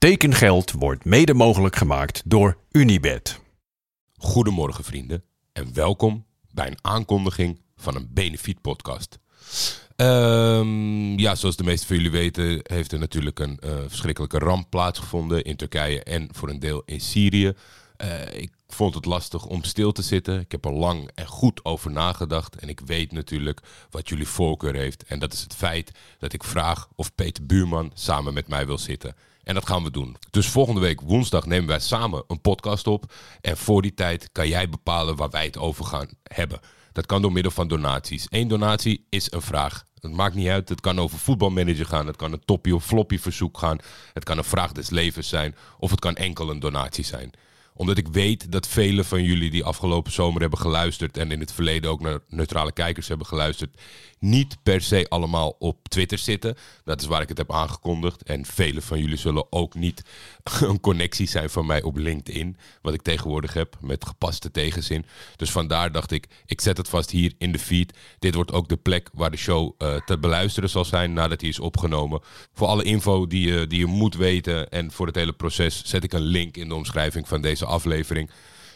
Tekengeld wordt mede mogelijk gemaakt door Unibed. Goedemorgen vrienden en welkom bij een aankondiging van een Benefiet-podcast. Ehm, ja, zoals de meesten van jullie weten, heeft er natuurlijk een eh, verschrikkelijke ramp plaatsgevonden in Turkije en voor een deel in Syrië. Eh, ik vond het lastig om stil te zitten. Ik heb er lang en goed over nagedacht. En ik weet natuurlijk wat jullie voorkeur heeft. En dat is het feit dat ik vraag of Peter Buurman samen met mij wil zitten. En dat gaan we doen. Dus volgende week woensdag nemen wij samen een podcast op. En voor die tijd kan jij bepalen waar wij het over gaan hebben. Dat kan door middel van donaties. Eén donatie is een vraag. Het maakt niet uit. Het kan over voetbalmanager gaan. Het kan een toppie of floppy verzoek gaan. Het kan een vraag des levens zijn. Of het kan enkel een donatie zijn omdat ik weet dat velen van jullie die afgelopen zomer hebben geluisterd en in het verleden ook naar neutrale kijkers hebben geluisterd, niet per se allemaal op Twitter zitten. Dat is waar ik het heb aangekondigd. En velen van jullie zullen ook niet een connectie zijn van mij op LinkedIn, wat ik tegenwoordig heb met gepaste tegenzin. Dus vandaar dacht ik, ik zet het vast hier in de feed. Dit wordt ook de plek waar de show uh, te beluisteren zal zijn nadat hij is opgenomen. Voor alle info die je, die je moet weten en voor het hele proces zet ik een link in de omschrijving van deze aflevering.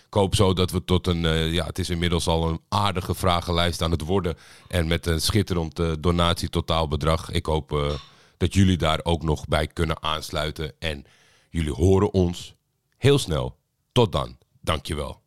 Ik hoop zo dat we tot een, uh, ja, het is inmiddels al een aardige vragenlijst aan het worden. En met een schitterend uh, donatietotaalbedrag. Ik hoop uh, dat jullie daar ook nog bij kunnen aansluiten. En jullie horen ons heel snel. Tot dan. Dankjewel.